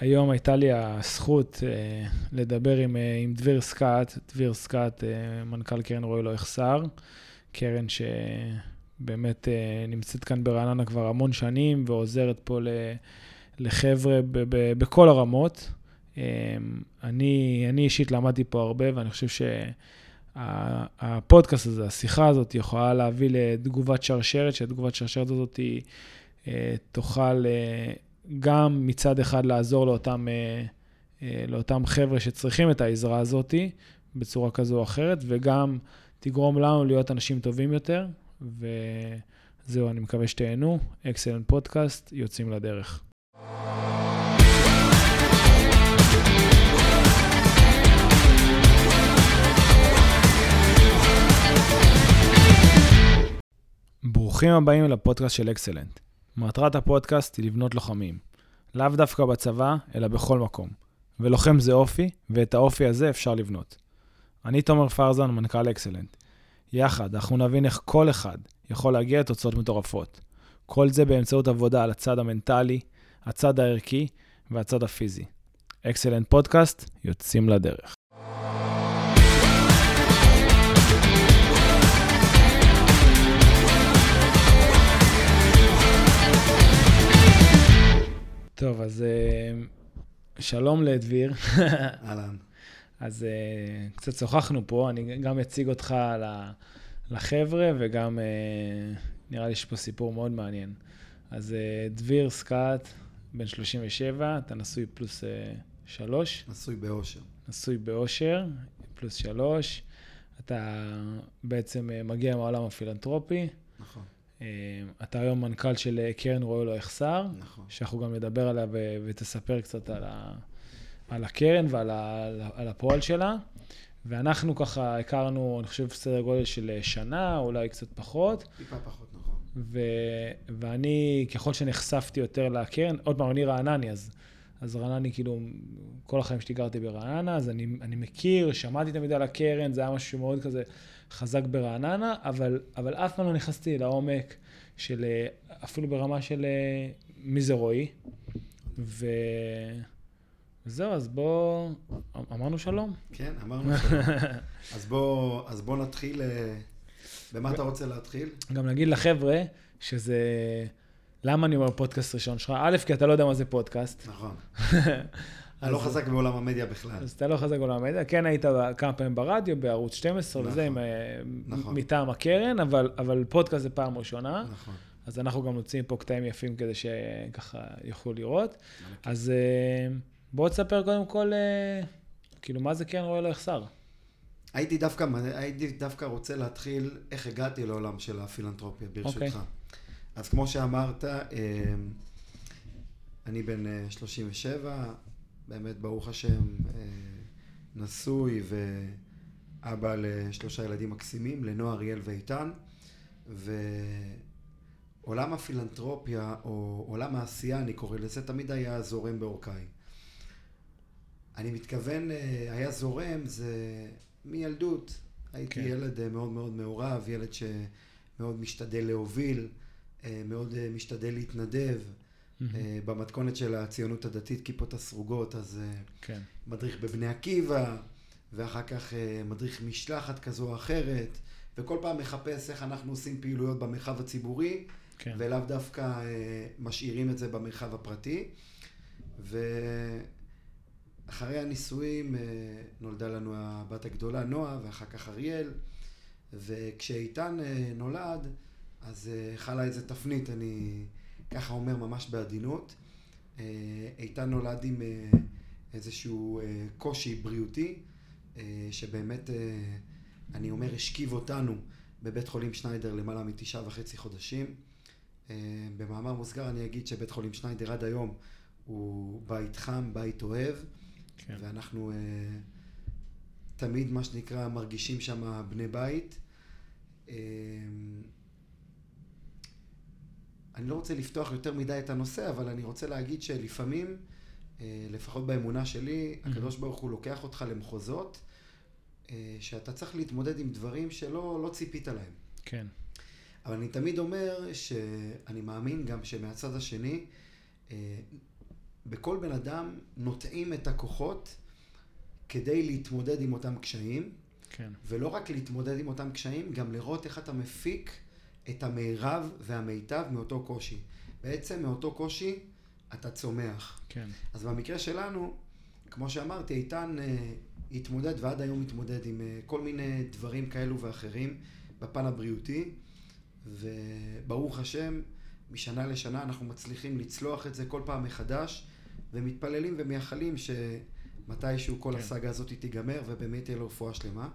היום הייתה לי הזכות אה, לדבר עם, אה, עם דביר סקאט, דביר סקאט, אה, מנכ"ל קרן רועי לא יחסר, קרן שבאמת אה, נמצאת כאן ברעננה כבר המון שנים ועוזרת פה ל, לחבר'ה ב, ב, בכל הרמות. אה, אני, אני אישית למדתי פה הרבה ואני חושב שהפודקאסט הזה, השיחה הזאת, יכולה להביא לתגובת שרשרת, שהתגובת שרשרת הזאת היא, אה, תוכל... גם מצד אחד לעזור לאותם, אה, אה, לאותם חבר'ה שצריכים את העזרה הזאת בצורה כזו או אחרת, וגם תגרום לנו להיות אנשים טובים יותר, וזהו, אני מקווה שתהנו. אקסלנט פודקאסט, יוצאים לדרך. ברוכים הבאים לפודקאסט של אקסלנט. מטרת הפודקאסט היא לבנות לוחמים. לאו דווקא בצבא, אלא בכל מקום. ולוחם זה אופי, ואת האופי הזה אפשר לבנות. אני תומר פרזן, מנכ"ל אקסלנט. יחד, אנחנו נבין איך כל אחד יכול להגיע לתוצאות מטורפות. כל זה באמצעות עבודה על הצד המנטלי, הצד הערכי והצד הפיזי. אקסלנט פודקאסט, יוצאים לדרך. טוב, אז אה, שלום לדביר. אהלן. אז אה, קצת שוחחנו פה, אני גם אציג אותך לחבר'ה, וגם אה, נראה לי שיש פה סיפור מאוד מעניין. אז דביר סקאט, בן 37, אתה נשוי פלוס שלוש. נשוי באושר. נשוי באושר, פלוס שלוש. אתה בעצם מגיע מהעולם הפילנטרופי. נכון. אה, אתה היום מנכ"ל של אה, קרן רועי לא יחסר, נכון. שאנחנו גם נדבר עליה ו- ותספר קצת על, ה- על הקרן ועל ה- על הפועל שלה. ואנחנו ככה הכרנו, אני חושב, סדר גודל של אה, שנה, אולי קצת פחות. טיפה פחות, נכון. ו- ואני, ככל שנחשפתי יותר לקרן, עוד פעם, אני רענני, אז, אז רענני, כאילו, כל החיים שלי גרתי ברעננה, אז אני, אני מכיר, שמעתי תמיד על הקרן, זה היה משהו מאוד כזה חזק ברעננה, אבל, אבל אף פעם לא נכנסתי לעומק של, אה, אפילו ברמה של אה, מי זה רועי. ו... וזהו, אז בואו, אמרנו שלום. כן, אמרנו שלום. אז בואו אז בוא נתחיל, אה, במה אתה רוצה להתחיל? גם נגיד לחבר'ה, שזה... למה אני אומר פודקאסט ראשון שלך? א', כי אתה לא יודע מה זה פודקאסט. נכון. אני לא חזק בעולם המדיה בכלל. אז אתה לא חזק בעולם המדיה. כן היית כמה פעמים ברדיו, בערוץ 12 וזה, נכון. אה, נכון. מטעם הקרן, אבל, פודקאסט זה פעם ראשונה. נכון. אז אנחנו גם מוצאים פה קטעים יפים כדי שככה יוכלו לראות. אז אה, בואו תספר קודם כל, אה, כאילו, מה זה קרן רועי לא יחסר? הייתי דווקא, הייתי דווקא רוצה להתחיל איך הגעתי לעולם של הפילנטרופיה, ברשותך. אוקיי. אז כמו שאמרת, אני בן אה, 37, באמת, ברוך השם, אה, נשוי ואבא לשלושה ילדים מקסימים, לנועה, אריאל ואיתן. ועולם הפילנטרופיה, או עולם העשייה, אני קורא לזה, תמיד היה זורם בעורקיי. אני מתכוון, אה, היה זורם, זה מילדות. הייתי כן. ילד אה, מאוד מאוד מעורב, ילד שמאוד משתדל להוביל, מאוד משתדל להתנדב. אה, במתכונת של הציונות הדתית, כיפות הסרוגות, אז אה, כן. מדריך בבני עקיבא, ואחר כך אה, מדריך משלחת כזו או אחרת, וכל פעם מחפש איך אנחנו עושים פעילויות במרחב הציבורי, כן. ולאו דווקא משאירים את זה במרחב הפרטי. ואחרי הנישואים נולדה לנו הבת הגדולה נועה, ואחר כך אריאל, וכשאיתן נולד, אז חלה איזה תפנית, אני ככה אומר ממש בעדינות. אה, איתן נולד עם אה, איזשהו אה, קושי בריאותי, שבאמת, אני אומר, השכיב אותנו בבית חולים שניידר למעלה מתשעה וחצי חודשים. במאמר מוסגר אני אגיד שבית חולים שניידר עד היום הוא בית חם, בית אוהב, כן. ואנחנו תמיד, מה שנקרא, מרגישים שם בני בית. אני לא רוצה לפתוח יותר מדי את הנושא, אבל אני רוצה להגיד שלפעמים, אה, לפחות באמונה שלי, הקדוש ברוך הוא לוקח אותך למחוזות, אה, שאתה צריך להתמודד עם דברים שלא לא ציפית להם. כן. אבל אני תמיד אומר שאני מאמין גם שמהצד השני, אה, בכל בן אדם נוטעים את הכוחות כדי להתמודד עם אותם קשיים, כן. ולא רק להתמודד עם אותם קשיים, גם לראות איך אתה מפיק את המירב והמיטב מאותו קושי. בעצם מאותו קושי אתה צומח. כן. אז במקרה שלנו, כמו שאמרתי, איתן אה, התמודד ועד היום מתמודד עם אה, כל מיני דברים כאלו ואחרים בפן הבריאותי, וברוך השם, משנה לשנה אנחנו מצליחים לצלוח את זה כל פעם מחדש, ומתפללים ומייחלים שמתישהו כל כן. הסאגה הזאת תיגמר ובאמת תהיה לו רפואה שלמה.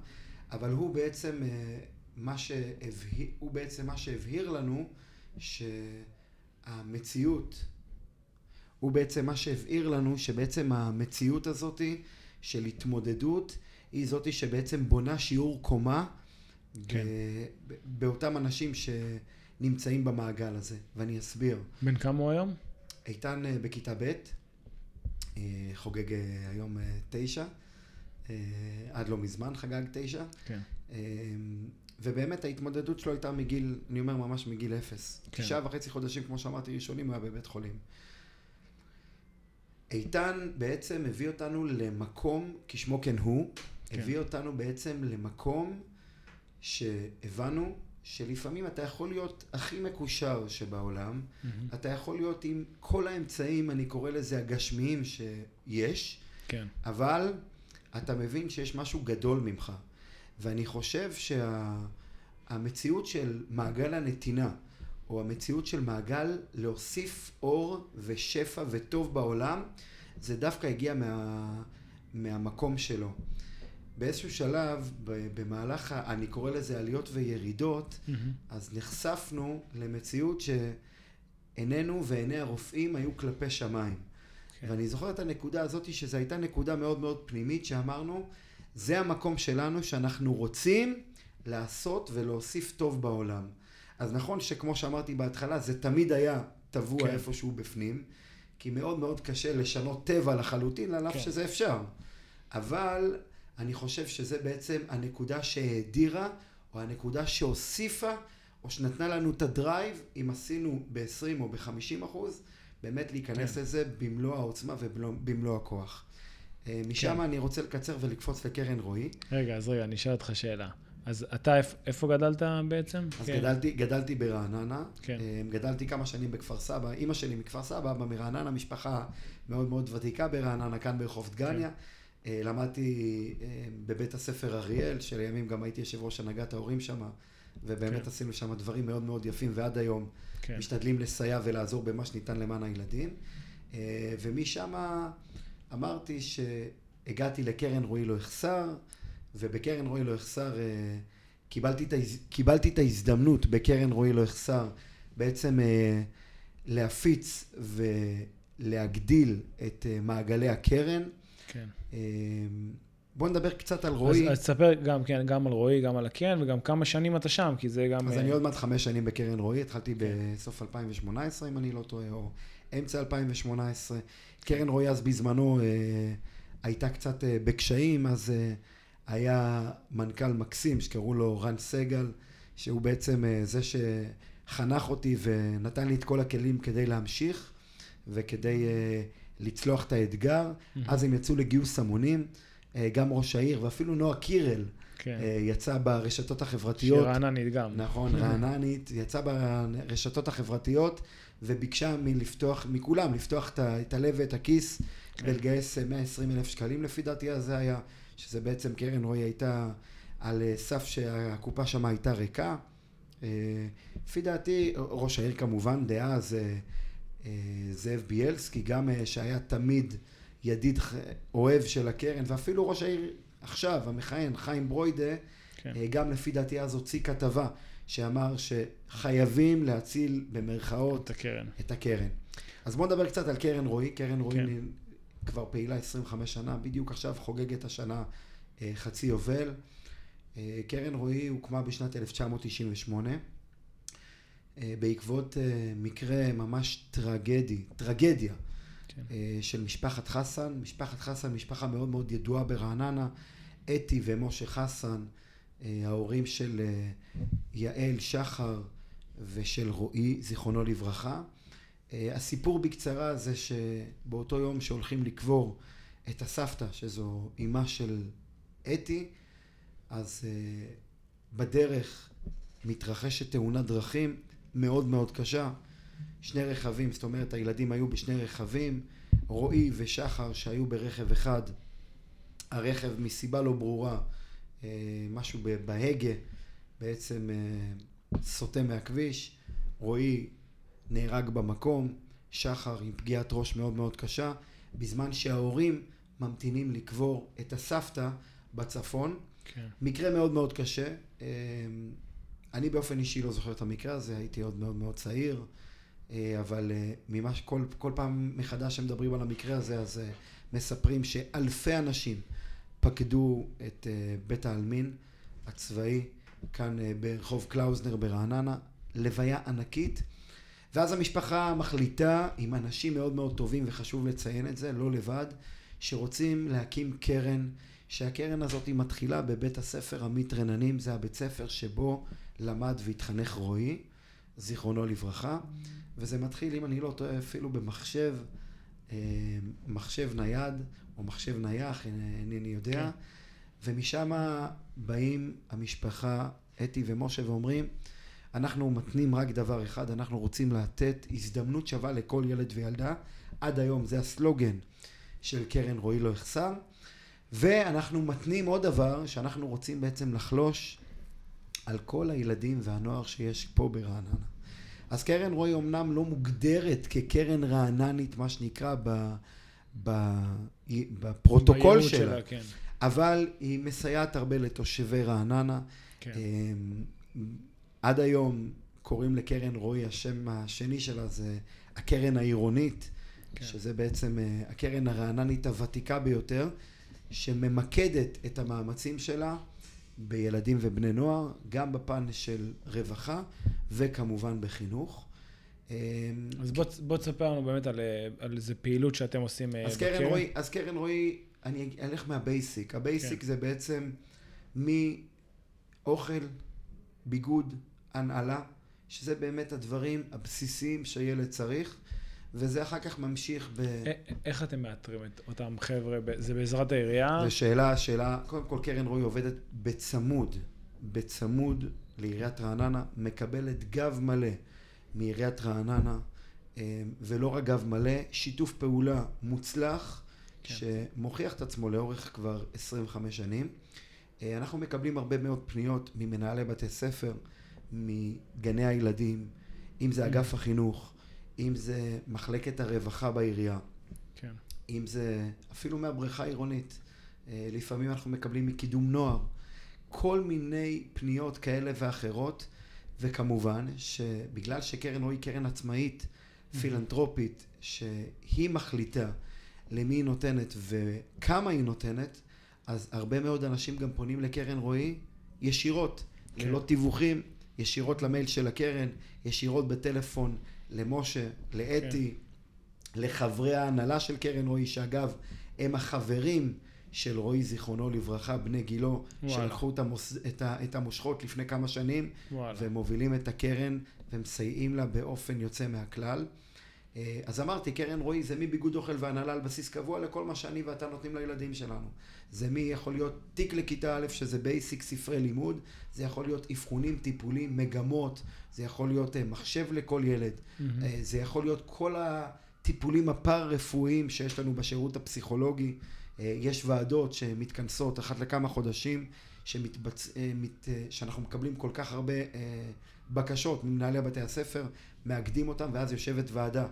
אבל הוא בעצם אה, מה שהבהיר, הוא בעצם מה שהבהיר לנו שהמציאות, הוא בעצם מה שהבהיר לנו שבעצם המציאות הזאתי של התמודדות היא זאתי שבעצם בונה שיעור קומה כן. באותם אנשים שנמצאים במעגל הזה, ואני אסביר. בן כמה הוא היום? איתן אה, בכיתה ב', אה, חוגג אה, היום תשע, עד לא מזמן חגג תשע, כן. ובאמת ההתמודדות שלו הייתה מגיל, אני אומר ממש מגיל אפס. כן. תשעה וחצי חודשים, כמו שאמרתי, ראשונים, הוא היה בבית חולים. איתן בעצם הביא אותנו למקום, כשמו כן הוא, כן. הביא אותנו בעצם למקום שהבנו שלפעמים אתה יכול להיות הכי מקושר שבעולם, מהמם. אתה יכול להיות עם כל האמצעים, אני קורא לזה הגשמיים שיש, כן. אבל אתה מבין שיש משהו גדול ממך. ואני חושב שהמציאות של מעגל הנתינה, או המציאות של מעגל להוסיף אור ושפע וטוב בעולם, זה דווקא הגיע מה, מהמקום שלו. באיזשהו שלב, במהלך, ה- אני קורא לזה עליות וירידות, מהמם. אז נחשפנו למציאות שעינינו ועיני הרופאים היו כלפי שמיים. כן. ואני זוכר את הנקודה הזאת, שזו הייתה נקודה מאוד מאוד פנימית, שאמרנו, זה המקום שלנו שאנחנו רוצים לעשות ולהוסיף טוב בעולם. אז נכון שכמו שאמרתי בהתחלה, זה תמיד היה טבוע כן. איפשהו בפנים, כי מאוד מאוד קשה לשנות טבע לחלוטין, על אף. כן. שזה אפשר. אבל אני חושב שזה בעצם הנקודה שהאדירה, או הנקודה שהוסיפה, או שנתנה לנו את הדרייב, אם עשינו ב-20 או ב-50 אחוז, באמת להיכנס כן. לזה במלוא העוצמה ובמלוא הכוח. אה, משם כן. אני רוצה לקצר ולקפוץ לקרן רועי. רגע, אז רגע, אני אשאל אותך שאלה. אז אתה, איפ- איפה גדלת בעצם? אז כן. גדלתי, גדלתי ברעננה, כן. אה, גדלתי כמה שנים בכפר סבא, אימא שלי מכפר סבא, אבא מרעננה, משפחה מאוד מאוד ותיקה ברעננה, כאן ברחוב דגניה. אה, למדתי בבית הספר אריאל, שלימים גם הייתי יושב ראש הנהגת ההורים שם, ובאמת כן. עשינו שם דברים מאוד מאוד יפים, ועד היום כן. משתדלים לסייע ולעזור במה שניתן למען הילדים. ומשם אמרתי שהגעתי לקרן רועי לא יחסר, ובקרן רועי לא יחסר אה, קיבלתי. קיבלתי את ההזדמנות בקרן רועי לא יחסר בעצם אה, להפיץ ולהגדיל את אה, מעגלי הקרן. כן. בואו נדבר קצת על אז, רועי. אז תספר גם, כן, גם על רועי, גם על הקרן, וגם כמה שנים אתה שם, כי זה גם... אז אני עוד מעט חמש שנים בקרן רועי, התחלתי כן. בסוף 2018, אם אני לא טועה, או אמצע 2018. קרן רועי אז בזמנו אה, הייתה קצת אה, בקשיים, אז אה, היה מנכ"ל מקסים שקראו לו רן סגל, שהוא בעצם אה, זה שחנך אותי ונתן לי את כל הכלים כדי להמשיך וכדי אה, לצלוח את האתגר. מהמם. אז הם יצאו לגיוס המונים, אה, גם ראש העיר ואפילו נועה קירל כן. אה, יצא ברשתות החברתיות. שרעננית גם. נכון, רעננית, יצאה ברשתות החברתיות וביקשה מלפתוח, מכולם, לפתוח את את הלב ואת הכיס כן. ולגייס אה, 120 אלף שקלים לפי דעתי, אז זה היה, שזה בעצם קרן רועי הייתה על אה, סף שהקופה שם הייתה ריקה. אה, לפי דעתי, ראש העיר כמובן, דאז אה, אה, זאב בילסקי, גם אה, שהיה תמיד ידיד אוהב של הקרן, ואפילו ראש העיר עכשיו, המכהן, חיים ברוידה, כן. אה, גם לפי דעתי אז הוציא כתבה שאמר שחייבים להציל במרכאות את הקרן. את הקרן. אז בואו נדבר קצת על קרן רועי. קרן רועי כן. כבר פעילה 25 שנה, בדיוק עכשיו חוגגת השנה אה, חצי יובל. אה, קרן רועי הוקמה בשנת 1998 אה, בעקבות מקרה ממש טרגדי, טרגדיה כן. של משפחת חסן. משפחת חסן, משפחה מאוד מאוד ידועה ברעננה. אתי ומשה חסן, ההורים של יעל שחר ושל רועי, זיכרונו לברכה. אה, הסיפור בקצרה זה שבאותו יום שהולכים לקבור את הסבתא, שזו אימה של אתי, אז אה, בדרך מתרחשת תאונת דרכים מאוד מאוד קשה. שני רכבים, זאת אומרת הילדים היו בשני רכבים, רועי ושחר שהיו ברכב אחד, הרכב מסיבה לא ברורה, אה, משהו בהגה בעצם סוטה מהכביש, רועי נהרג במקום, שחר עם פגיעת ראש מאוד מאוד קשה, בזמן שההורים ממתינים לקבור את הסבתא בצפון. כן. מקרה מאוד מאוד קשה. אמ, אני באופן אישי לא זוכר את המקרה הזה, הייתי עוד מאוד מאוד צעיר, אה, אבל אה, ממש כל, כל פעם מחדש שמדברים על המקרה הזה, אז אה, מספרים שאלפי אנשים פקדו את בית העלמין הצבאי כאן ברחוב קלאוזנר ברעננה, לוויה ענקית. ואז המשפחה מחליטה עם אנשים מאוד מאוד טובים, וחשוב לציין את זה, לא לבד, שרוצים להקים קרן, שהקרן הזאת היא מתחילה בבית הספר עמית רננים, זה הבית ספר שבו למד והתחנך רועי, זיכרונו לברכה, וזה מתחיל, אם אני לא טועה, אפילו במחשב, אה, מחשב נייד, או מחשב נייח, אינני יודע, כן. ומשם באים המשפחה, אתי ומשה, ואומרים, אנחנו מתנים רק דבר אחד, אנחנו רוצים לתת הזדמנות שווה לכל ילד וילדה. עד היום זה הסלוגן של קרן רועי לא יחסר. ואנחנו מתנים עוד דבר, שאנחנו רוצים בעצם לחלוש על כל הילדים והנוער שיש פה ברעננה. אז קרן רועי אמנם לא מוגדרת כקרן רעננית, מה שנקרא, ב, ב, בפרוטוקול שלה, שלה כן. אבל היא מסייעת הרבה לתושבי רעננה. כן. אמ, עד היום קוראים לקרן רועי, השם השני שלה זה הקרן העירונית, כן. שזה בעצם אה, הקרן הרעננית הוותיקה ביותר, שממקדת את המאמצים שלה בילדים ובני נוער, גם בפן של רווחה וכמובן בחינוך. אמ, אז בוא, בוא תספר לנו באמת על, אה, על איזה פעילות שאתם עושים אה, אז בקרן. קרן רועי, אז קרן רועי, אני אלך מה basic. ה basic כן. זה בעצם מאוכל, ביגוד, הנעלה, שזה באמת הדברים הבסיסיים שילד צריך, וזה אחר כך ממשיך ב... איך אתם מאתרים את אותם חבר'ה? זה בעזרת העירייה? זו שאלה, שאלה, קודם כל קרן רועי עובדת בצמוד, בצמוד לעיריית רעננה, מקבלת גב מלא מעיריית רעננה, אה, ולא רק גב מלא, שיתוף פעולה מוצלח, כן. שמוכיח את עצמו לאורך כבר 25 שנים. אה, אנחנו מקבלים הרבה מאוד פניות ממנהלי בתי ספר, מגני הילדים, אם זה אגף החינוך, אם זה מחלקת הרווחה בעירייה, כן. אם זה אפילו מהבריכה העירונית. אה, לפעמים אנחנו מקבלים מקידום נוער, כל מיני פניות כאלה ואחרות, וכמובן שבגלל שקרן רועי קרן עצמאית, פילנטרופית, שהיא מחליטה למי היא נותנת וכמה היא נותנת, אז הרבה מאוד אנשים גם פונים לקרן רועי ישירות, כן. ללא תיווכים, ישירות למייל של הקרן, ישירות בטלפון למשה, לאתי, כן. לחברי ההנהלה של קרן רועי, שאגב, הם החברים של רועי, זיכרונו לברכה, בני גילו, שלקחו את, המוס... את, ה... את המושכות לפני כמה שנים, וואלה. ומובילים את הקרן ומסייעים לה באופן יוצא מהכלל. אה, אז אמרתי, קרן רועי זה מביגוד אוכל והנהלה על בסיס קבוע לכל מה שאני ואתה נותנים לילדים שלנו. זה יכול להיות תיק לכיתה א', שזה basic ספרי לימוד, זה יכול להיות אבחונים, טיפולים, מגמות, זה יכול להיות אה, מחשב לכל ילד, mm-hmm. זה יכול להיות כל הטיפולים הפארה-רפואיים שיש לנו בשירות הפסיכולוגי. יש ועדות שמתכנסות אחת לכמה חודשים, שמתבצ... מת... שאנחנו מקבלים כל כך הרבה בקשות ממנהלי בתי הספר, מאגדים אותם, ואז יושבת ועדה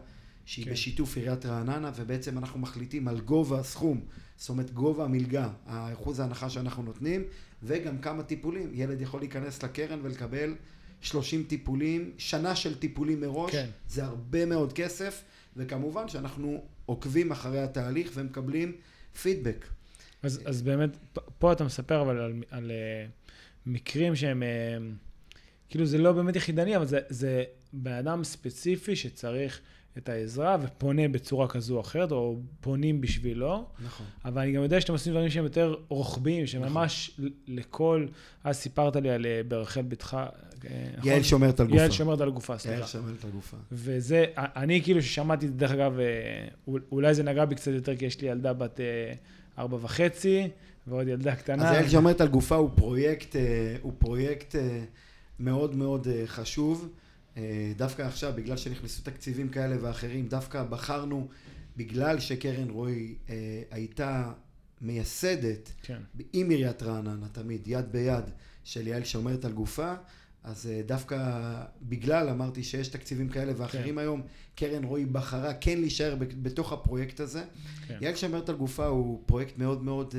שהיא כן. בשיתוף עיריית רעננה, ובעצם אנחנו מחליטים על גובה הסכום, זאת אומרת גובה המלגה, האחוז ההנחה שאנחנו נותנים, וגם כמה טיפולים. ילד יכול להיכנס לקרן ולקבל 30 טיפולים, שנה של טיפולים מראש, כן. זה הרבה מאוד כסף, וכמובן שאנחנו עוקבים אחרי התהליך ומקבלים פידבק. אז, אז באמת, פה אתה מספר אבל על, על, על אה, מקרים שהם, אה, כאילו זה לא באמת יחידני, אבל זה, זה בן אדם ספציפי שצריך את העזרה ופונה בצורה כזו או אחרת, או פונים בשבילו. נכון. אבל אני גם יודע שאתם עושים דברים שהם יותר רוחביים, שממש נכון. לכל... אז סיפרת לי על אה, ברחל בתך... אה, נכון? יעל שומרת על גופה. יעל שומרת על גופה, סליחה. יעל שומרת על גופה. וזה, אני כאילו ששמעתי דרך אגב, אולי זה נגע בי קצת יותר, כי יש לי ילדה בת ארבע וחצי, ועוד ילדה קטנה. אז יעל שומרת על גופה הוא פרויקט, הוא פרויקט מאוד מאוד חשוב. אה, דווקא עכשיו, בגלל שנכנסו תקציבים כאלה ואחרים, דווקא בחרנו, בגלל שקרן רועי אה, הייתה מייסדת כן. עם עיריית רעננה, תמיד, יד ביד, של יעל שומרת על גופה, אז אה, דווקא בגלל, אמרתי שיש תקציבים כאלה ואחרים כן. היום, קרן רועי בחרה כן להישאר בתוך הפרויקט הזה. כן. יעל שומרת על גופה הוא פרויקט מאוד מאוד...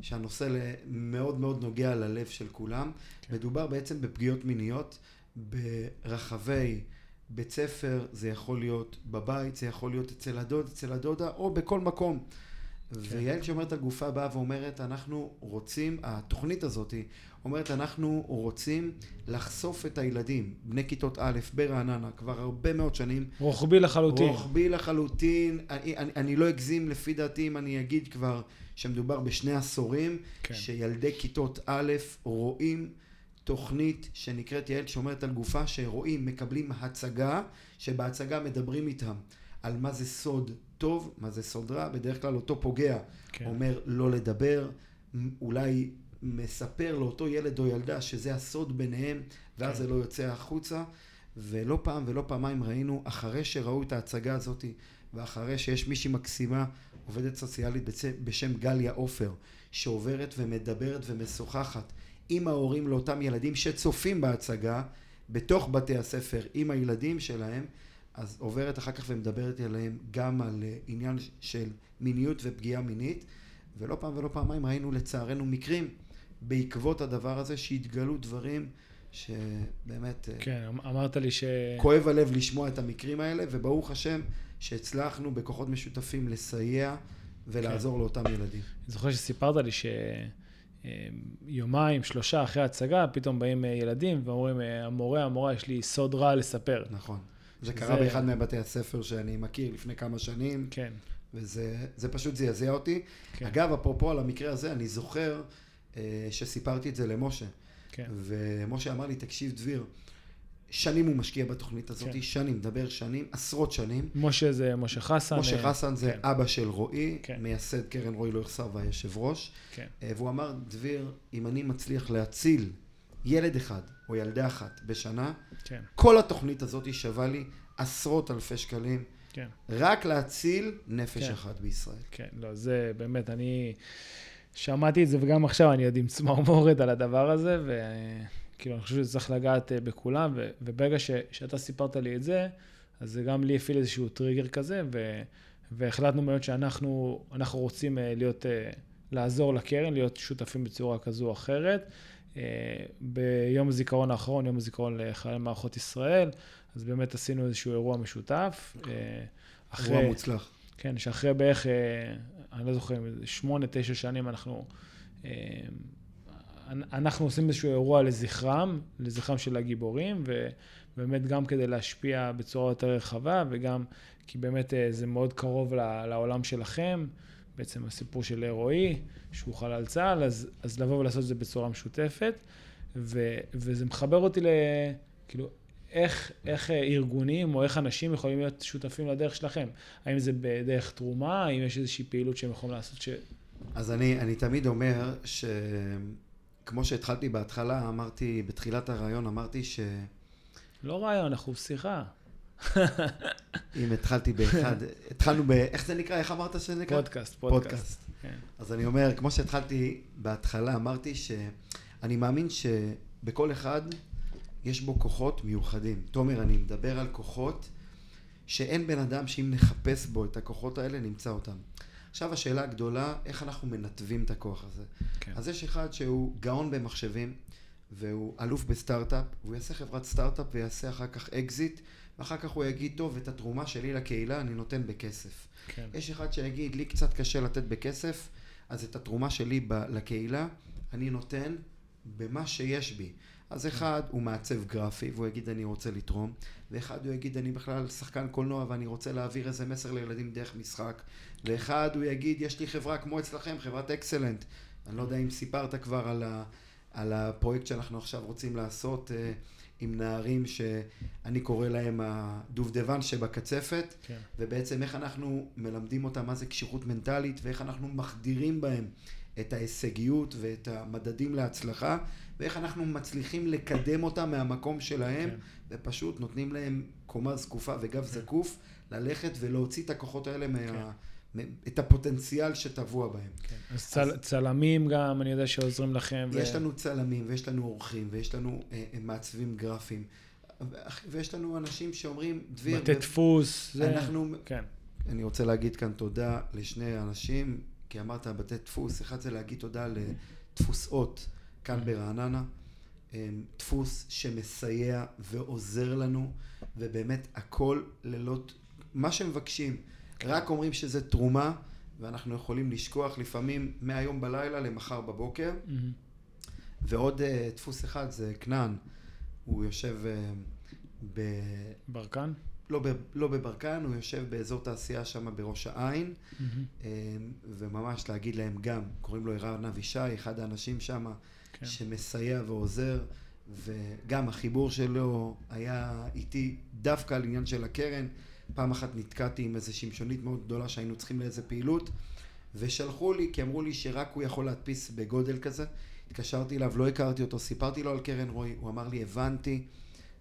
שהנושא מאוד מאוד נוגע ללב של כולם. כן. מדובר בעצם בפגיעות מיניות. ברחבי בית ספר, זה יכול להיות בבית, זה יכול להיות אצל הדוד, אצל הדודה, או בכל מקום. כן. ויעל שאומרת על גופה באה ואומרת, אנחנו רוצים, התוכנית הזאת אומרת, אנחנו רוצים לחשוף את הילדים, בני כיתות א' ברעננה, כבר הרבה מאוד שנים. רוחבי לחלוטין. רוחבי לחלוטין. אני, אני, אני לא אגזים לפי דעתי אם אני אגיד כבר שמדובר בשני עשורים, כן. שילדי כיתות א' רואים תוכנית שנקראת יעל שומרת על גופה, שרואים, מקבלים הצגה, שבהצגה מדברים איתם על מה זה סוד טוב, מה זה סוד רע, בדרך כלל אותו פוגע כן. אומר לא לדבר, אולי מספר לאותו ילד או ילדה שזה הסוד ביניהם, ואז כן. זה לא יוצא החוצה. ולא פעם ולא פעמיים ראינו, אחרי שראו את ההצגה הזאת, ואחרי שיש מישהי מקסימה, עובדת סוציאלית בשם גליה עופר, שעוברת ומדברת ומשוחחת עם ההורים לאותם ילדים שצופים בהצגה בתוך בתי הספר עם הילדים שלהם, אז עוברת אחר כך ומדברת עליהם גם על אה, עניין של מיניות ופגיעה מינית, ולא פעם ולא פעמיים ראינו לצערנו מקרים בעקבות הדבר הזה שהתגלו דברים שבאמת... אה, כן, אמ-, אמרת לי ש... כואב הלב לשמוע את המקרים האלה, וברוך השם שהצלחנו בכוחות משותפים לסייע ולעזור כן. לאותם ילדים. אני זוכר שסיפרת לי ש... יומיים, שלושה אחרי ההצגה, פתאום באים אה, ילדים ואומרים, אה, המורה, המורה, יש לי סוד רע לספר. נכון. זה קרה באחד מבתי הספר שאני מכיר לפני כמה שנים. כן. וזה פשוט זעזע אותי. כן. אגב, אפרופו על המקרה הזה, אני זוכר אה, שסיפרתי את זה למשה. כן. ומשה אמר לי, תקשיב, דביר, שנים הוא משקיע בתוכנית הזאת, כן. שנים, מדבר שנים, עשרות שנים. משה זה משה חסן. משה אה, חסן זה כן. אבא של רועי, כן. מייסד קרן רועי לא יחסר והיושב ראש. כן. אה, והוא אמר, דביר, אם אני מצליח להציל ילד אחד או ילדה אחת בשנה, כן. כל התוכנית הזאת שווה לי עשרות אלפי שקלים. כן. רק להציל נפש כן. אחת בישראל. כן, לא, זה באמת, אני שמעתי את זה וגם עכשיו אני עוד עם צמרמורת על הדבר הזה, ו... כאילו, אני חושב שזה צריך לגעת אה, בכולם, ו, וברגע ש, שאתה סיפרת לי את זה, אז זה גם לי הפעיל איזשהו טריגר כזה, ו, והחלטנו באמת שאנחנו רוצים אה, להיות, אה, לעזור לקרן, להיות שותפים בצורה כזו או אחרת. ביום הזיכרון האחרון, יום הזיכרון לחיילי מערכות ישראל, אז באמת עשינו איזשהו אירוע משותף. אחרי, אירוע מוצלח. כן, שאחרי בערך, אני לא זוכר, שמונה, תשע שנים אנחנו אנחנו עושים איזשהו אירוע לזכרם, לזכרם של הגיבורים, ובאמת גם כדי להשפיע בצורה יותר רחבה, וגם כי באמת אה, זה מאוד קרוב לעולם שלכם, בעצם הסיפור של רועי, שהוא חלל צה"ל, אז, אז לבוא ולעשות את זה בצורה משותפת, ו, וזה מחבר אותי ל... כאילו, איך, איך אה, ארגונים או איך אנשים יכולים להיות שותפים לדרך שלכם? האם זה בדרך תרומה? האם יש איזושהי פעילות שהם יכולים לעשות ש... אז אני, אני תמיד אומר ש... כמו שהתחלתי בהתחלה, אמרתי, בתחילת הרעיון אמרתי ש... לא רעיון, אנחנו שיחה. אם התחלתי באחד, התחלנו ב... איך זה נקרא? איך אמרת שזה נקרא? פודקאסט, פודקאסט. פודקאסט. כן. אז אני אומר, כמו שהתחלתי בהתחלה, אמרתי שאני מאמין שבכל אחד יש בו כוחות מיוחדים. תומר, אני מדבר על כוחות שאין בן אדם שאם נחפש בו את הכוחות האלה, נמצא אותם. עכשיו השאלה הגדולה, איך אנחנו מנתבים את הכוח הזה. כן. אז יש אחד שהוא גאון במחשבים, והוא אלוף בסטארט-אפ, הוא יעשה חברת סטארט-אפ ויעשה אחר כך אקזיט, ואחר כך הוא יגיד, טוב, את התרומה שלי לקהילה אני נותן בכסף. כן. יש אחד שיגיד, לי קצת קשה לתת בכסף, אז את התרומה שלי ב- לקהילה אני נותן במה שיש בי. אז אחד הוא מעצב גרפי, והוא יגיד אני רוצה לתרום, ואחד הוא יגיד אני בכלל שחקן קולנוע ואני רוצה להעביר איזה מסר לילדים דרך משחק, ואחד הוא יגיד יש לי חברה כמו אצלכם, חברת אקסלנט. אני לא יודע אם סיפרת כבר על, ה, על הפרויקט שאנחנו עכשיו רוצים לעשות אה, עם נערים שאני קורא להם הדובדבן שבקצפת, כן. ובעצם איך אנחנו מלמדים אותם מה זה כשירות מנטלית ואיך אנחנו מחדירים בהם את ההישגיות ואת המדדים להצלחה ואיך אנחנו מצליחים לקדם אותם מהמקום שלהם כן. ופשוט נותנים להם קומה זקופה וגב זקוף ללכת ולהוציא את הכוחות האלה מה... מ- את הפוטנציאל שטבוע בהם. כן. אז צל, צלמים גם, אני יודע שעוזרים לכם. יש לנו צלמים ויש לנו אורחים ויש לנו אה, אה, מעצבים גרפיים ויש לנו אנשים שאומרים, דביר, בתי דפוס. זה... אנחנו, כן. אני רוצה להגיד כאן תודה לשני אנשים, כי אמרת בתי דפוס, אחד זה להגיד תודה לדפוס אות כאן ברעננה, אמ, דפוס שמסייע ועוזר לנו, ובאמת הכל ללא, מה שמבקשים, רק אומרים שזה תרומה, ואנחנו יכולים לשכוח לפעמים מהיום בלילה למחר בבוקר. מהמם. ועוד אה, דפוס אחד זה כנען, הוא יושב אה, ב... ברקן? לא, ב... לא בברקן, הוא יושב באזור תעשייה שם בראש העין, מהמם. אה, וממש להגיד להם גם, קוראים לו ערן אבישי, אחד האנשים שם כן. שמסייע ועוזר, וגם החיבור שלו היה איתי דווקא על עניין של הקרן. פעם אחת נתקעתי עם איזו שמשונית מאוד גדולה שהיינו צריכים לאיזה פעילות, ושלחו לי, כי אמרו לי שרק הוא יכול להדפיס בגודל כזה. התקשרתי אליו, לא הכרתי אותו, סיפרתי לו על קרן רועי, הוא אמר לי הבנתי,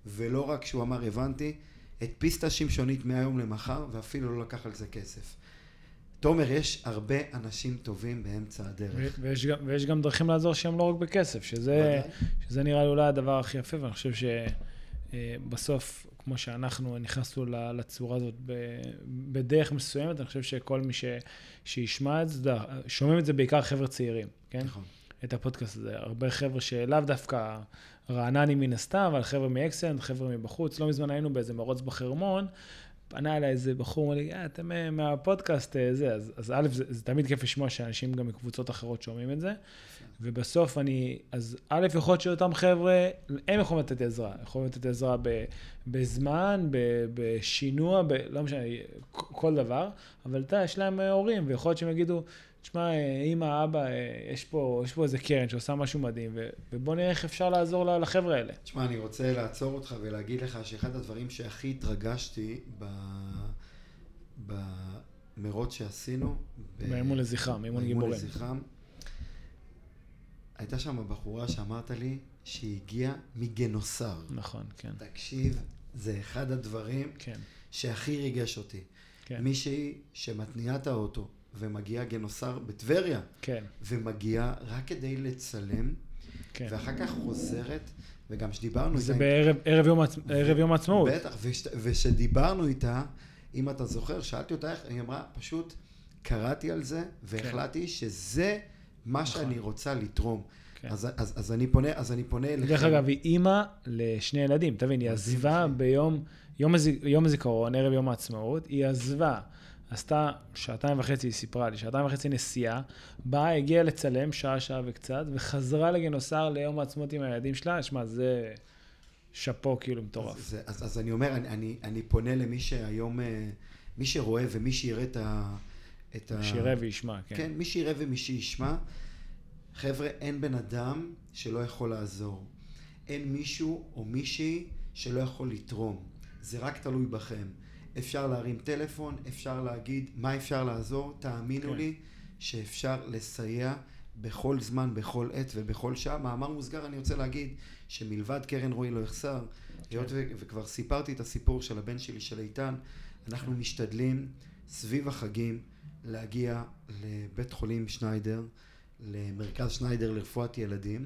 ולא רק שהוא אמר הבנתי, הדפיס את השמשונית מהיום למחר, ואפילו לא לקח על זה כסף. תומר, יש הרבה אנשים טובים באמצע הדרך. ויש גם, ויש גם דרכים לעזור שהם לא רק בכסף, שזה. שזה נראה לי אולי הדבר הכי יפה, ואני חושב שבסוף, כמו שאנחנו נכנסנו לצורה הזאת בדרך מסוימת, אני חושב שכל מי ש, שישמע את זה, שומעים את זה בעיקר חבר'ה צעירים, כן? נכון. את הפודקאסט הזה. הרבה חבר'ה שלאו דווקא רעננים מן הסתם, אבל חבר'ה מאקסלנט, חבר'ה מבחוץ. לא מזמן היינו באיזה מרוץ בחרמון, פנה אליי איזה בחור, אמר לי, אה, אתם מהפודקאסט אה, זה. אז, אז א', זה, זה תמיד כיף לשמוע שאנשים גם מקבוצות אחרות שומעים את זה. ובסוף אני, אז א', יכול להיות שאותם חבר'ה, הם יכולים לתת עזרה. יכולים לתת עזרה ב, בזמן, ב, בשינוע, ב, לא משנה, כל דבר, אבל אתה, יש להם אה, הורים, ויכול להיות שהם יגידו, תשמע, אה, אמא, אבא, אה, יש פה, יש פה איזה קרן שעושה משהו מדהים, ו- ובוא נראה איך אפשר לעזור לחבר'ה האלה. תשמע, אני רוצה לעצור אותך ולהגיד לך שאחד הדברים שהכי התרגשתי ב... במרוץ שעשינו... באימון לזכרם, באימון גיבורים. לזכרם, הייתה שם בחורה שאמרת לי שהיא הגיעה מגנוסר. נכון, כן, תקשיב, זה אחד הדברים כן, שהכי ריגש אותי. כן, מישהי שמתניעה את האוטו ומגיעה גנוסר בטבריה, כן, ומגיעה רק כדי לצלם, כן. ואחר כך חוזרת, וגם כשדיברנו זה איתה... בערב ערב יום העצ- ערב יום העצמאות. בטח, וש- וכשדיברנו איתה, אם אתה זוכר, שאלתי אותה איך, היא אמרה, פשוט קראתי על זה, והחלטתי שזה מה נכון. שאני רוצה לתרום. כן. אז, אז, אז, אני פונה, אז אני פונה אליכם. דרך אגב, היא אימא לשני ילדים, תבין, היא עזבה. ביום, יום יום הזיכרון, ערב יום העצמאות, היא עזבה, עשתה שעתיים וחצי, היא סיפרה לי, שעתיים וחצי נסיעה, באה, הגיעה לצלם שעה, שעה וקצת, וחזרה לגנוסר ליום העצמאות עם הילדים שלה, שמע, זה שאפו כאילו מטורף. אז, זה- אז, אז אני אומר, אני, אני, אני פונה למי שהיום, אה, מי שרואה ומי שיראה את ה... את ה... שיראה וישמע, כן. כן, מי שיראה ומי שישמע. חבר'ה, אין בן אדם שלא יכול לעזור. אין מישהו או מישהי שלא יכול לתרום. זה רק תלוי בכם. אפשר להרים טלפון, אפשר להגיד מה אפשר לעזור, תאמינו כן. לי שאפשר לסייע בכל זמן, בכל עת ובכל שעה. מאמר מוסגר, אני רוצה להגיד שמלבד קרן רועי לא יחסר, כן. היות ו- וכבר סיפרתי את הסיפור של הבן שלי, של איתן, אנחנו כן. משתדלים סביב החגים להגיע לבית חולים שניידר, למרכז שניידר לרפואת ילדים,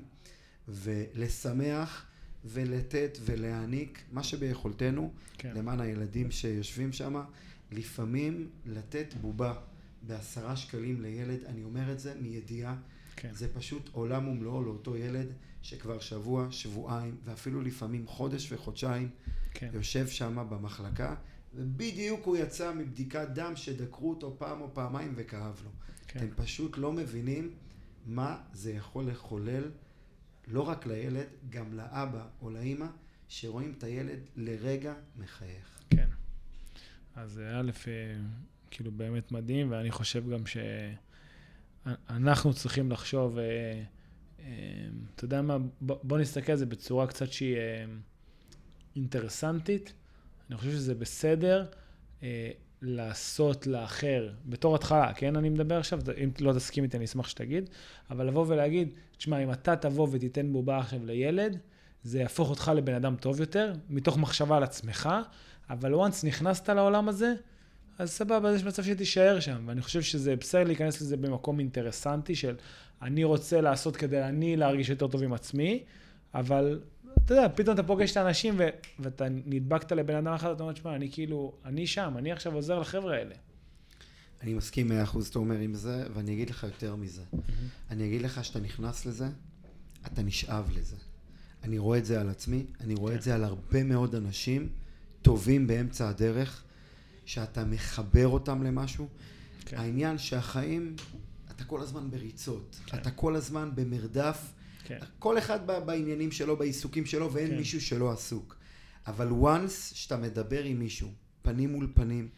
ולשמח ולתת ולהעניק מה שביכולתנו כן. למען הילדים שיושבים שם. לפעמים לתת בובה בעשרה שקלים לילד, אני אומר את זה מידיעה, כן. זה פשוט עולם ומלואו לאותו ילד שכבר שבוע, שבועיים, ואפילו לפעמים חודש וחודשיים כן. יושב שם במחלקה, ובדיוק הוא יצא מבדיקת דם שדקרו אותו פעם או פעמיים וכאב לו. כן. אתם פשוט לא מבינים מה זה יכול לחולל לא רק לילד, גם לאבא או לאימא, שרואים את הילד לרגע מחייך. כן. אז א', אה, כאילו באמת מדהים, ואני חושב גם שאנחנו צריכים לחשוב, אה, אה, אתה יודע מה, בוא נסתכל על זה בצורה קצת שהיא אינטרסנטית. אני חושב שזה בסדר לעשות לאחר, בתור התחלה, כן? אני מדבר עכשיו, אם לא תסכים איתי, אני אשמח שתגיד, אבל לבוא ולהגיד, תשמע, אם אתה תבוא ותיתן בובה עכשיו לילד, זה יהפוך אותך לבן אדם טוב יותר, מתוך מחשבה על עצמך, אבל once נכנסת לעולם הזה, אז סבבה, יש מצב שתישאר שם. ואני חושב שזה בסדר להיכנס לזה במקום אינטרסנטי של אני רוצה לעשות כדי אני להרגיש יותר טוב עם עצמי, אבל אתה יודע, פתאום אתה פוגש את האנשים ו- ואתה נדבקת לבן אדם אחד, אתה אומר, תשמע, אני כאילו, אני שם, אני עכשיו עוזר לחבר'ה האלה. אני מסכים מאה אחוז, אתה אומר, עם זה, ואני אגיד לך יותר מזה. Mm-hmm. אני אגיד לך שאתה נכנס לזה, אתה נשאב לזה. אני רואה את זה על עצמי, אני רואה כן. את זה על הרבה מאוד אנשים טובים באמצע הדרך, שאתה מחבר אותם למשהו. כן. העניין שהחיים, אתה כל הזמן בריצות, כן. אתה כל הזמן במרדף, כן. כל אחד בעניינים שלו, בעיסוקים שלו, ואין כן. מישהו שלא עסוק. אבל once שאתה מדבר עם מישהו, פנים מול פנים,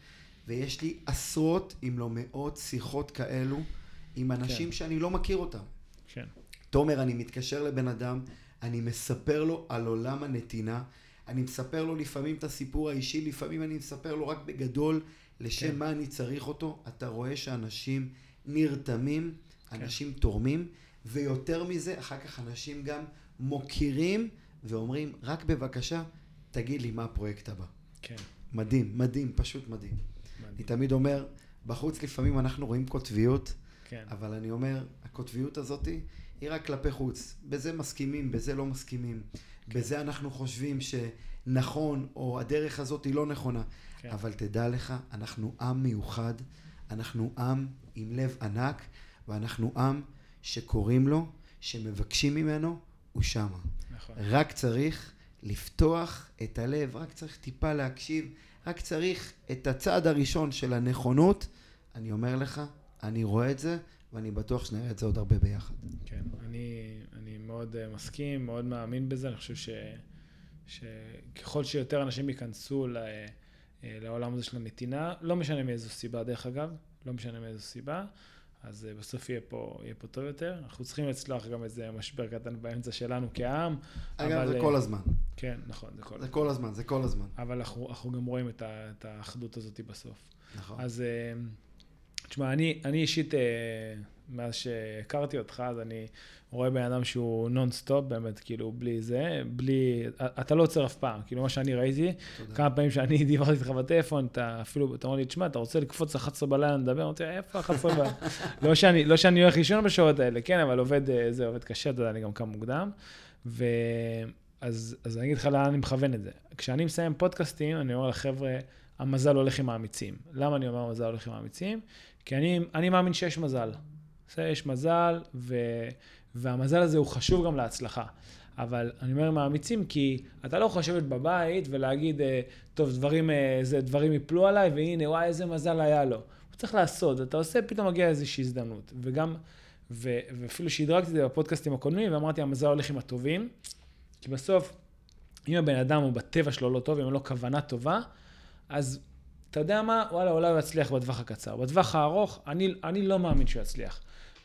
ויש לי עשרות, אם לא מאות, שיחות כאלו עם אנשים כן. שאני לא מכיר אותם. כן. תומר, אני מתקשר לבן אדם, אני מספר לו על עולם הנתינה, אני מספר לו לפעמים את הסיפור האישי, לפעמים אני מספר לו רק בגדול לשם כן. מה אני צריך אותו. אתה רואה שאנשים נרתמים, כן. אנשים תורמים, ויותר מזה, אחר כך אנשים גם מוקירים ואומרים, רק בבקשה, תגיד לי מה הפרויקט הבא. כן. מדהים, מדהים, פשוט מדהים. מדהים. אני תמיד אומר, בחוץ לפעמים אנחנו רואים קוטביות, כן. אבל אני אומר, הקוטביות הזאת היא רק כלפי חוץ. בזה מסכימים, בזה לא מסכימים. כן. בזה אנחנו חושבים שנכון, או הדרך הזאת היא לא נכונה. כן. אבל תדע לך, אנחנו עם מיוחד, אנחנו עם עם לב ענק, ואנחנו עם שקוראים לו, שמבקשים ממנו, הוא שמה. נכון. רק צריך לפתוח את הלב, רק צריך טיפה להקשיב, רק צריך את הצעד הראשון של הנכונות. אני אומר לך, אני רואה את זה, ואני בטוח שנראה את זה עוד הרבה ביחד. כן, אני, אני מאוד uh, מסכים, מאוד מאמין בזה, אני חושב ש, שככל שיותר אנשים ייכנסו ל, uh, לעולם הזה של הנתינה, לא משנה מאיזו סיבה דרך אגב, לא משנה מאיזו סיבה, אז uh, בסוף יהיה פה, יהיה פה טוב יותר. אנחנו צריכים לצלוח גם איזה משבר קטן באמצע שלנו כעם. אגב, אבל, זה כל הזמן. כן, נכון, זה כל הזמן. זה כל הזמן, זה כל הזמן. אבל אנחנו, אנחנו גם רואים את, ה, את האחדות הזאת בסוף. נכון. אז... Uh, תשמע, אני, אני אישית, אה, מאז שהכרתי אותך, אז אני רואה בן אדם שהוא נונסטופ, באמת, כאילו, בלי זה, בלי, אתה לא עוצר אף פעם, כאילו, מה שאני ראיתי, תודה. כמה פעמים שאני דיברתי איתך בטלפון, אתה אפילו, אתה אומר לי, תשמע, אתה רוצה לקפוץ 11 בלילה לדבר? אמרתי, איפה 11 בלילה? לא, שאני, לא שאני הולך לישון בשעות האלה, כן, אבל עובד, אה, זה עובד קשה, אתה יודע, אני גם קם מוקדם. ו... אז, אז אני אגיד לך לאן אני מכוון את זה. כשאני מסיים פודקאסטים, אני אומר לחבר'ה, המזל הולך עם האמיצים. למה אני אומר המזל הולך עם האמיצים? כי אני, אני מאמין שיש מזל. יש מזל, ו, והמזל הזה הוא חשוב גם להצלחה. אבל אני אומר עם האמיצים, כי אתה לא יכול לשבת בבית ולהגיד, אה, טוב, דברים, אה, זה, דברים יפלו עליי, והנה, וואי, איזה מזל היה לו. הוא צריך לעשות, אתה עושה, פתאום מגיע איזושהי הזדמנות. וגם, ו, ואפילו שהדרגתי את זה בפודקאסטים הקודמים, ואמרתי, המזל הולך עם הטובים, כי בסוף, אם הבן אדם הוא בטבע שלו לא טוב, אם אין לו כוונה טובה, אז אתה יודע מה, וואלה, אולי הוא יצליח בטווח הקצר. בטווח הארוך, אני, אני לא מאמין שהוא יצליח.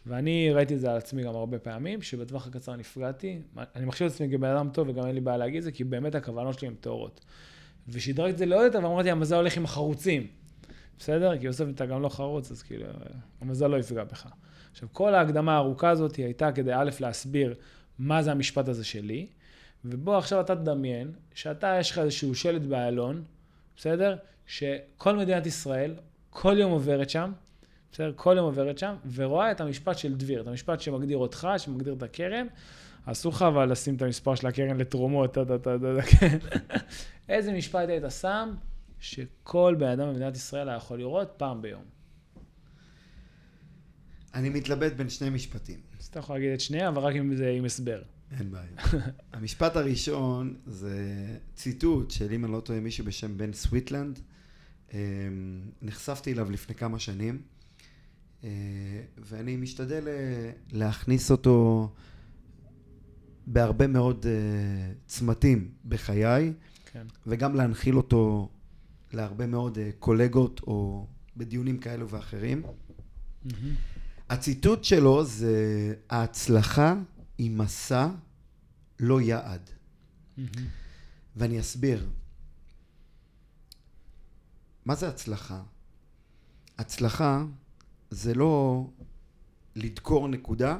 ואני ראיתי את זה על עצמי גם הרבה פעמים, שבטווח הקצר נפגעתי. אני מחשיב את עצמי כבן אדם טוב, וגם אין לי בעיה להגיד את זה, כי באמת הכוונות שלי הן טהורות. ושדרגתי את זה לעוד יותר, ואמרתי, המזל הולך עם החרוצים. בסדר? כי בסוף אתה גם לא חרוץ, אז כאילו, המזל לא יפגע בך. עכשיו, כל ההקדמה הארוכה הזאת הייתה כדי א', להסביר מה זה המשפט הזה שלי, ובוא עכשיו אתה תדמיין שאתה, יש לך איזשהו שלט באיילון, בסדר? שכל מדינת ישראל, כל יום עוברת שם, בסדר? כל יום עוברת שם, ורואה את המשפט של דביר, את המשפט שמגדיר אותך, שמגדיר את הקרן. אסור לך אבל לשים את המספר של הקרן לתרומות, טה טה טה טה, כן. איזה משפט היית שם שכל בן אדם במדינת ישראל היה יכול לראות פעם ביום? אני מתלבט בין שני משפטים. אז אתה יכול להגיד את שניהם, אבל רק אם זה עם הסבר. אין בעיה. המשפט הראשון זה ציטוט של, אם אני לא טועה, מישהו בשם בן סוויטלנד. אמ, נחשפתי אליו לפני כמה שנים, אה, ואני משתדל אה, להכניס אותו בהרבה מאוד uh, צמתים בחיי, כן. וגם להנחיל אותו להרבה מאוד קולגות או בדיונים כאלו ואחרים. הציטוט שלו זה ההצלחה היא מסע, לא יעד. ואני אסביר. מה זה הצלחה? הצלחה זה לא לדקור נקודה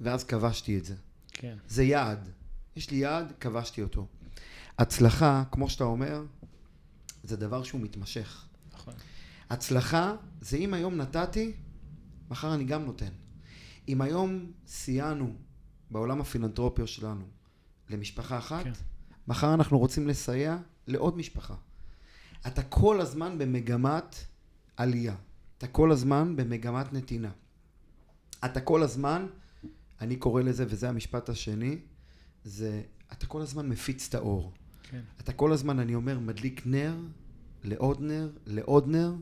ואז כבשתי את זה. כן. זה יעד. יש לי יעד, כבשתי אותו. הצלחה, כמו שאתה אומר, זה דבר שהוא מתמשך. נכון. הצלחה זה אם היום נתתי, מחר אני גם נותן. אם היום סייענו בעולם הפילנטרופיה שלנו למשפחה אחת, כן. מחר אנחנו רוצים לסייע לעוד משפחה. אתה כל הזמן במגמת עלייה. אתה כל הזמן במגמת נתינה. אתה כל הזמן, אני קורא לזה, וזה המשפט השני, זה אתה כל הזמן מפיץ את האור. כן. אתה כל הזמן, אני אומר, מדליק נר לעוד נר, לעוד נר,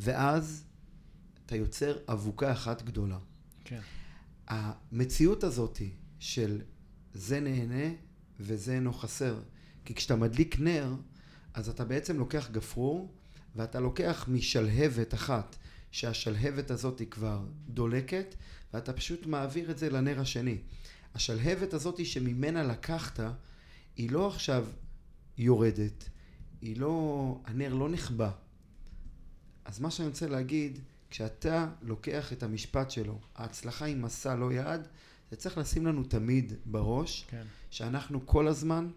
ואז אתה יוצר אבוקה אחת גדולה. כן. המציאות הזאת של זה נהנה וזה אינו חסר. כי כשאתה מדליק נר, אז אתה בעצם לוקח גפרור, ואתה לוקח משלהבת אחת, שהשלהבת הזאת היא כבר דולקת, ואתה פשוט מעביר את זה לנר השני. השלהבת הזאת שממנה לקחת, היא לא עכשיו יורדת, היא לא, הנר לא נחבא. אז מה שאני רוצה להגיד, כשאתה לוקח את המשפט שלו, ההצלחה היא מסע לא יעד, זה צריך לשים לנו תמיד בראש, כן. שאנחנו כל הזמן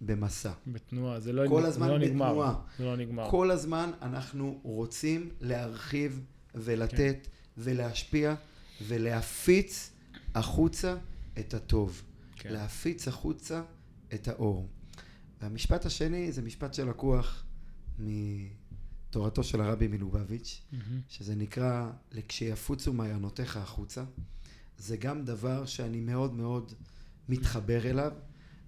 במסע. בתנועה, זה לא, כל זה הזמן לא נגמר. בתנועה. זה לא נגמר. כל הזמן אנחנו רוצים להרחיב ולתת כן. ולהשפיע ולהפיץ החוצה את הטוב. כן. להפיץ החוצה את האור. והמשפט השני זה משפט שלקוח מתורתו של הרבי מלובביץ', מהמם. שזה נקרא לכשיפוצו מעיינותיך החוצה. זה גם דבר שאני מאוד מאוד מתחבר אליו,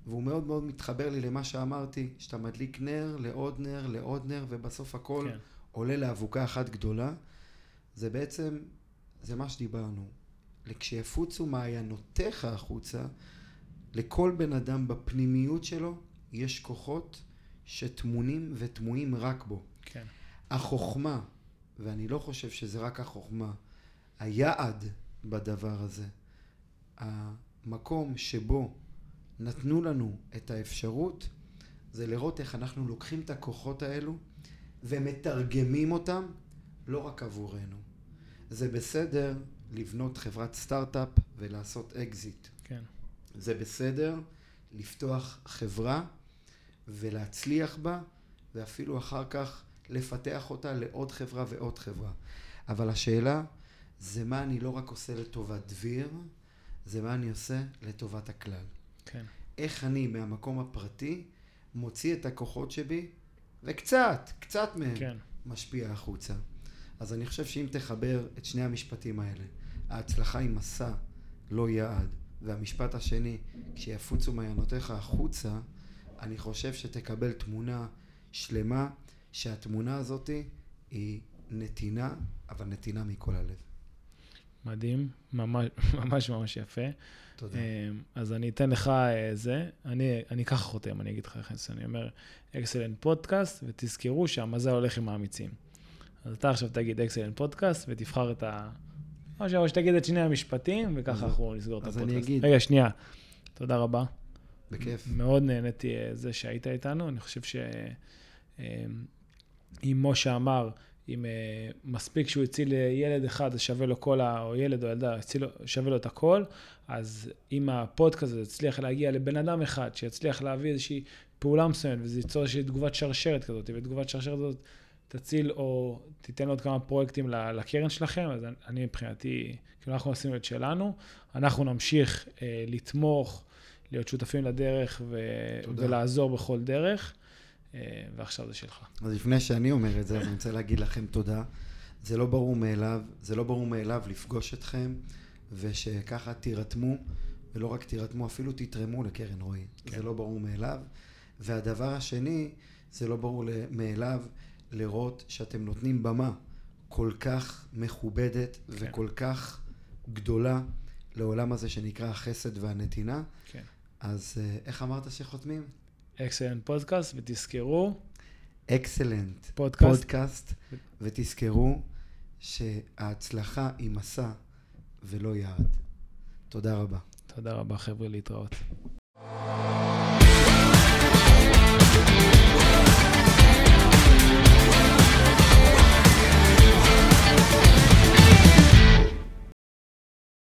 והוא מאוד מאוד מתחבר לי למה שאמרתי, שאתה מדליק נר לעוד נר לעוד נר, ובסוף הכל כן. עולה לאבוקה אחת גדולה. זה בעצם, זה מה שדיברנו. לכשיפוצו מעיינותיך החוצה, לכל בן אדם בפנימיות שלו יש כוחות שטמונים וטמועים רק בו. כן. החוכמה, ואני לא חושב שזה רק החוכמה, היעד בדבר הזה, המקום שבו נתנו לנו את האפשרות, זה לראות איך אנחנו לוקחים את הכוחות האלו ומתרגמים אותם לא רק עבורנו. זה בסדר לבנות חברת סטארט-אפ ולעשות אקזיט. כן. זה בסדר לפתוח חברה ולהצליח בה, ואפילו אחר כך לפתח אותה לעוד חברה ועוד חברה. אבל השאלה זה מה אני לא רק עושה לטובת דביר, זה מה אני עושה לטובת הכלל. כן. איך אני מהמקום הפרטי מוציא את הכוחות שבי, וקצת, קצת מהם, כן. משפיע החוצה. אז אני חושב שאם תחבר את שני המשפטים האלה, ההצלחה היא מסע, לא יעד, והמשפט השני, כשיפוצו מעיינותיך החוצה, אני חושב שתקבל תמונה שלמה, שהתמונה הזאת היא נתינה, אבל נתינה מכל הלב. מדהים. ממש ממש ממש יפה. תודה. אמ, אז אני אתן לך אה, זה, אני, אני ככה חותם, אני אגיד לך איך אני אומר, אקסלנט פודקאסט, ותזכרו שהמזל הולך עם האמיצים. אז אתה עכשיו תגיד אקסלנט פודקאסט, ותבחר את ה... או שתגיד את שני המשפטים, וככה אז- אנחנו נסגור את אז הפודקאסט. אני אגיד. רגע, שנייה. תודה רבה. בכיף. מאוד נהניתי אה, זה שהיית איתנו. אני חושב ש... אה, אם משה אמר, אם אה, מספיק שהוא הציל ילד אחד, אז שווה לו כל ה... או ילד או ילדה, הציל, שווה לו את הכל, אז אם הפודקאסט הזה יצליח להגיע לבן אדם אחד, שיצליח להביא איזושהי פעולה מסוימת, וזה ייצור איזושהי תגובת שרשרת כזאת, ותגובת שרשרת הזאת תציל או תיתן עוד כמה פרויקטים לקרן שלכם, אז אני- מבחינתי, כאילו אנחנו עשינו את שלנו, אנחנו נמשיך אה, לתמוך, להיות שותפים לדרך ו... תודה. ולעזור בכל דרך, אה, ועכשיו זה שלך. אז לפני שאני אומר את זה, אז אני רוצה להגיד לכם תודה. זה לא ברור מאליו, זה לא ברור מאליו לפגוש אתכם, ושככה תירתמו, ולא רק תירתמו, אפילו תתרמו לקרן רועי. כן. זה לא ברור מאליו. והדבר השני, זה לא ברור מאליו לראות שאתם נותנים במה כל כך מכובדת כן. וכל כך גדולה לעולם הזה שנקרא החסד והנתינה. כן. אז אה, איך אמרת שחותמים? אקסלנט פודקאסט, ותזכרו... אקסלנט פודקאסט. ותזכרו שההצלחה היא מסע ולא יעד. תודה רבה. תודה רבה, חבר'ה, להתראות. thank you